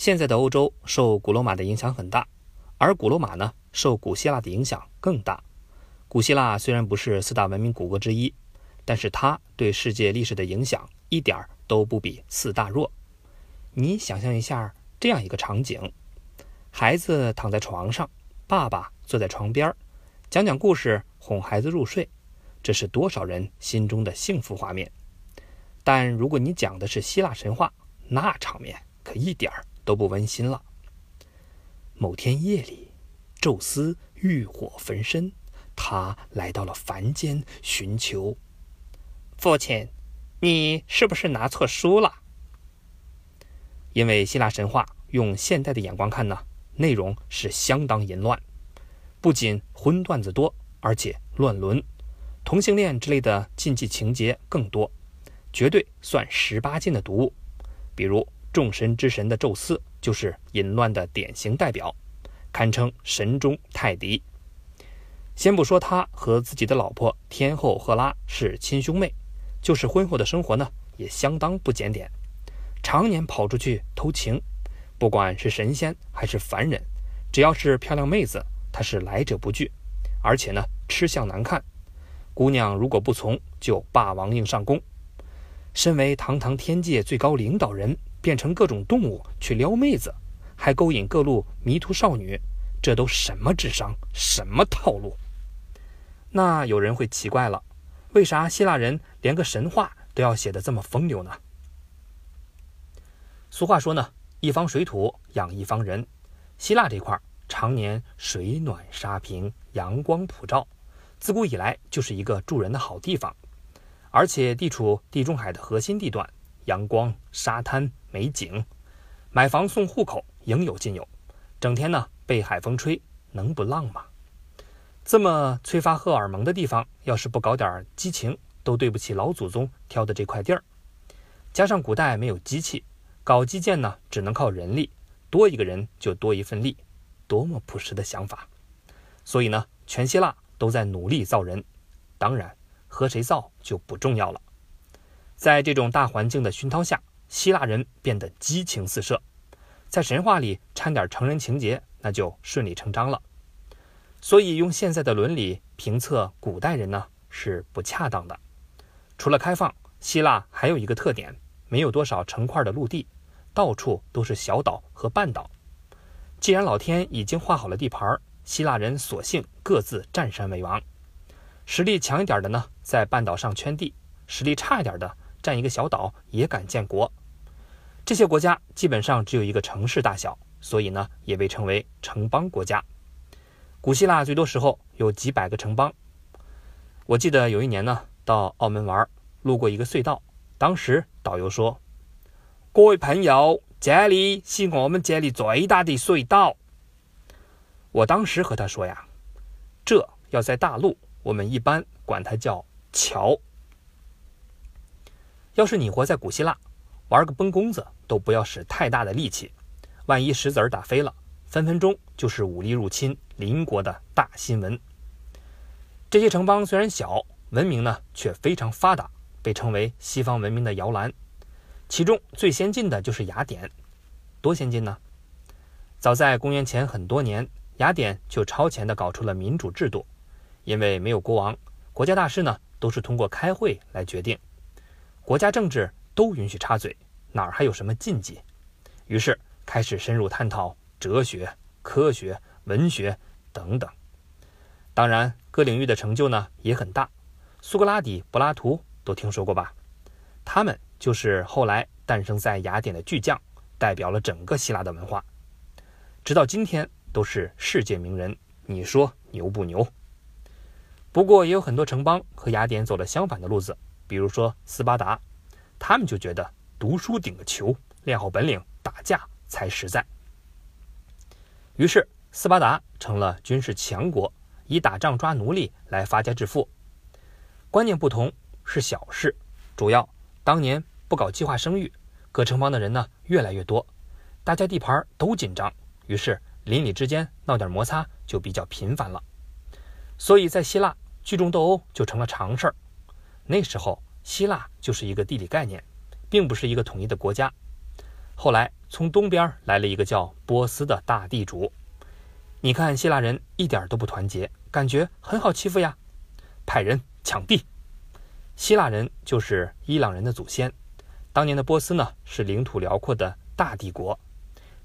现在的欧洲受古罗马的影响很大，而古罗马呢受古希腊的影响更大。古希腊虽然不是四大文明古国之一，但是它对世界历史的影响一点儿都不比四大弱。你想象一下这样一个场景：孩子躺在床上，爸爸坐在床边，讲讲故事，哄孩子入睡，这是多少人心中的幸福画面。但如果你讲的是希腊神话，那场面可一点儿。都不温馨了。某天夜里，宙斯欲火焚身，他来到了凡间寻求父亲。你是不是拿错书了？因为希腊神话用现代的眼光看呢，内容是相当淫乱，不仅荤段子多，而且乱伦、同性恋之类的禁忌情节更多，绝对算十八禁的读物，比如。众神之神的宙斯就是淫乱的典型代表，堪称神中泰迪。先不说他和自己的老婆天后赫拉是亲兄妹，就是婚后的生活呢，也相当不检点，常年跑出去偷情。不管是神仙还是凡人，只要是漂亮妹子，他是来者不拒，而且呢，吃相难看。姑娘如果不从，就霸王硬上弓。身为堂堂天界最高领导人。变成各种动物去撩妹子，还勾引各路迷途少女，这都什么智商，什么套路？那有人会奇怪了，为啥希腊人连个神话都要写得这么风流呢？俗话说呢，一方水土养一方人，希腊这块常年水暖沙平，阳光普照，自古以来就是一个住人的好地方，而且地处地中海的核心地段。阳光、沙滩、美景，买房送户口应有尽有。整天呢被海风吹，能不浪吗？这么催发荷尔蒙的地方，要是不搞点激情，都对不起老祖宗挑的这块地儿。加上古代没有机器，搞基建呢只能靠人力，多一个人就多一份力，多么朴实的想法！所以呢，全希腊都在努力造人，当然和谁造就不重要了。在这种大环境的熏陶下，希腊人变得激情四射，在神话里掺点成人情节，那就顺理成章了。所以用现在的伦理评测古代人呢，是不恰当的。除了开放，希腊还有一个特点，没有多少成块的陆地，到处都是小岛和半岛。既然老天已经画好了地盘，希腊人索性各自占山为王。实力强一点的呢，在半岛上圈地；实力差一点的。占一个小岛也敢建国，这些国家基本上只有一个城市大小，所以呢也被称为城邦国家。古希腊最多时候有几百个城邦。我记得有一年呢到澳门玩，路过一个隧道，当时导游说：“各位朋友，这里是我们这里最大的隧道。”我当时和他说呀：“这要在大陆，我们一般管它叫桥。”要是你活在古希腊，玩个崩弓子都不要使太大的力气，万一石子儿打飞了，分分钟就是武力入侵邻国的大新闻。这些城邦虽然小，文明呢却非常发达，被称为西方文明的摇篮。其中最先进的就是雅典，多先进呢？早在公元前很多年，雅典就超前的搞出了民主制度，因为没有国王，国家大事呢都是通过开会来决定。国家政治都允许插嘴，哪儿还有什么禁忌？于是开始深入探讨哲学、科学、文学等等。当然，各领域的成就呢也很大。苏格拉底、柏拉图都听说过吧？他们就是后来诞生在雅典的巨匠，代表了整个希腊的文化，直到今天都是世界名人。你说牛不牛？不过也有很多城邦和雅典走了相反的路子。比如说斯巴达，他们就觉得读书顶个球，练好本领打架才实在。于是斯巴达成了军事强国，以打仗抓奴隶来发家致富。观念不同是小事，主要当年不搞计划生育，各城邦的人呢越来越多，大家地盘都紧张，于是邻里之间闹点摩擦就比较频繁了。所以在希腊，聚众斗殴就成了常事儿。那时候，希腊就是一个地理概念，并不是一个统一的国家。后来从东边来了一个叫波斯的大地主。你看希腊人一点都不团结，感觉很好欺负呀，派人抢地。希腊人就是伊朗人的祖先，当年的波斯呢是领土辽阔的大帝国，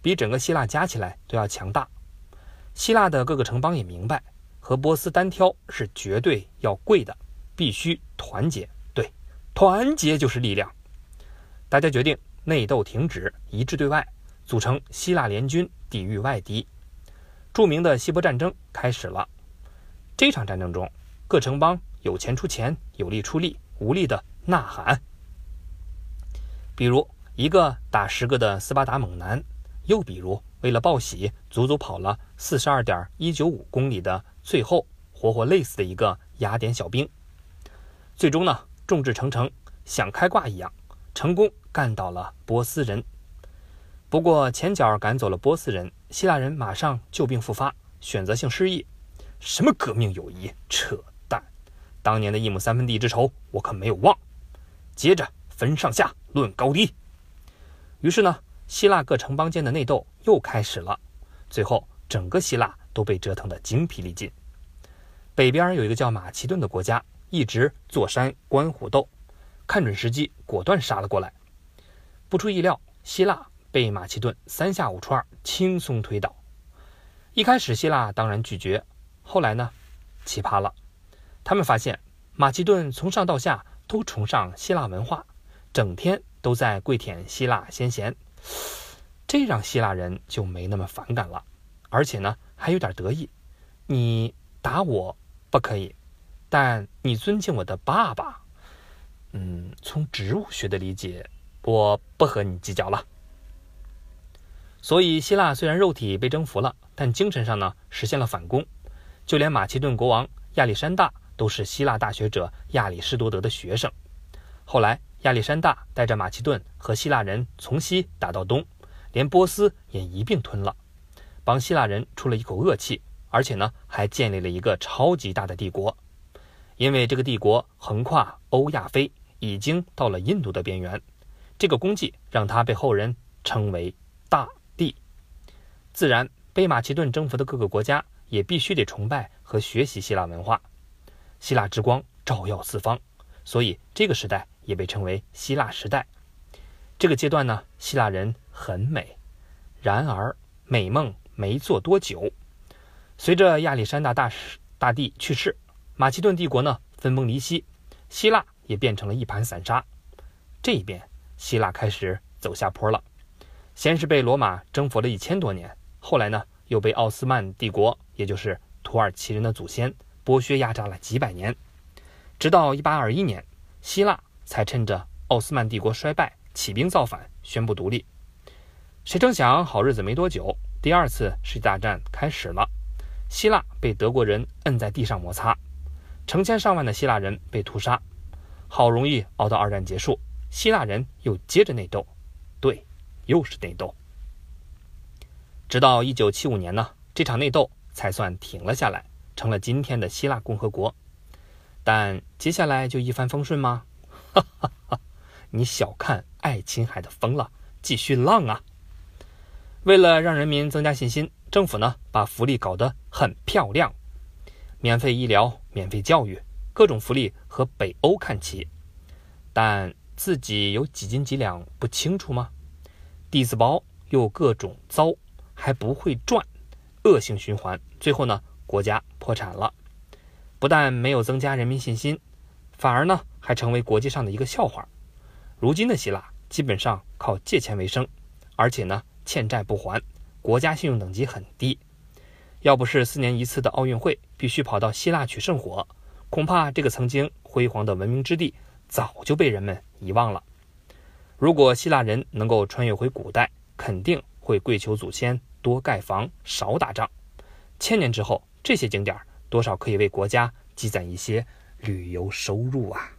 比整个希腊加起来都要强大。希腊的各个城邦也明白，和波斯单挑是绝对要跪的，必须团结。团结就是力量。大家决定内斗停止，一致对外，组成希腊联军抵御外敌。著名的希波战争开始了。这场战争中，各城邦有钱出钱，有力出力，无力的呐喊。比如一个打十个的斯巴达猛男，又比如为了报喜，足足跑了四十二点一九五公里的，最后活活累死的一个雅典小兵。最终呢，众志成城，像开挂一样，成功干倒了波斯人。不过前脚赶走了波斯人。希腊人马上旧病复发，选择性失忆。什么革命友谊？扯淡！当年的一亩三分地之仇，我可没有忘。接着分上下，论高低。于是呢，希腊各城邦间的内斗又开始了。最后，整个希腊都被折腾得精疲力尽。北边有一个叫马其顿的国家，一直坐山观虎斗，看准时机，果断杀了过来。不出意料，希腊。被马其顿三下五除二轻松推倒。一开始希腊当然拒绝，后来呢，奇葩了，他们发现马其顿从上到下都崇尚希腊文化，整天都在跪舔希腊先贤，这让希腊人就没那么反感了，而且呢还有点得意。你打我不可以，但你尊敬我的爸爸，嗯，从植物学的理解，我不和你计较了。所以，希腊虽然肉体被征服了，但精神上呢实现了反攻。就连马其顿国王亚历山大都是希腊大学者亚里士多德的学生。后来，亚历山大带着马其顿和希腊人从西打到东，连波斯也一并吞了，帮希腊人出了一口恶气。而且呢，还建立了一个超级大的帝国。因为这个帝国横跨欧亚非，已经到了印度的边缘。这个功绩让他被后人称为大帝。自然，被马其顿征服的各个国家也必须得崇拜和学习希腊文化。希腊之光照耀四方，所以这个时代也被称为希腊时代。这个阶段呢，希腊人很美。然而，美梦没做多久，随着亚历山大大使大帝去世，马其顿帝国呢分崩离析，希腊也变成了一盘散沙。这一边，希腊开始走下坡了。先是被罗马征服了一千多年。后来呢，又被奥斯曼帝国，也就是土耳其人的祖先剥削压榨了几百年，直到1821年，希腊才趁着奥斯曼帝国衰败，起兵造反，宣布独立。谁成想，好日子没多久，第二次世界大战开始了，希腊被德国人摁在地上摩擦，成千上万的希腊人被屠杀。好容易熬到二战结束，希腊人又接着内斗，对，又是内斗。直到一九七五年呢，这场内斗才算停了下来，成了今天的希腊共和国。但接下来就一帆风顺吗？哈哈哈！你小看爱琴海的风了，继续浪啊！为了让人民增加信心，政府呢把福利搞得很漂亮，免费医疗、免费教育，各种福利和北欧看齐。但自己有几斤几两不清楚吗？底子薄又各种糟。还不会赚，恶性循环，最后呢，国家破产了。不但没有增加人民信心，反而呢，还成为国际上的一个笑话。如今的希腊基本上靠借钱为生，而且呢，欠债不还，国家信用等级很低。要不是四年一次的奥运会必须跑到希腊取圣火，恐怕这个曾经辉煌的文明之地早就被人们遗忘了。如果希腊人能够穿越回古代，肯定。会跪求祖先多盖房少打仗，千年之后，这些景点多少可以为国家积攒一些旅游收入啊。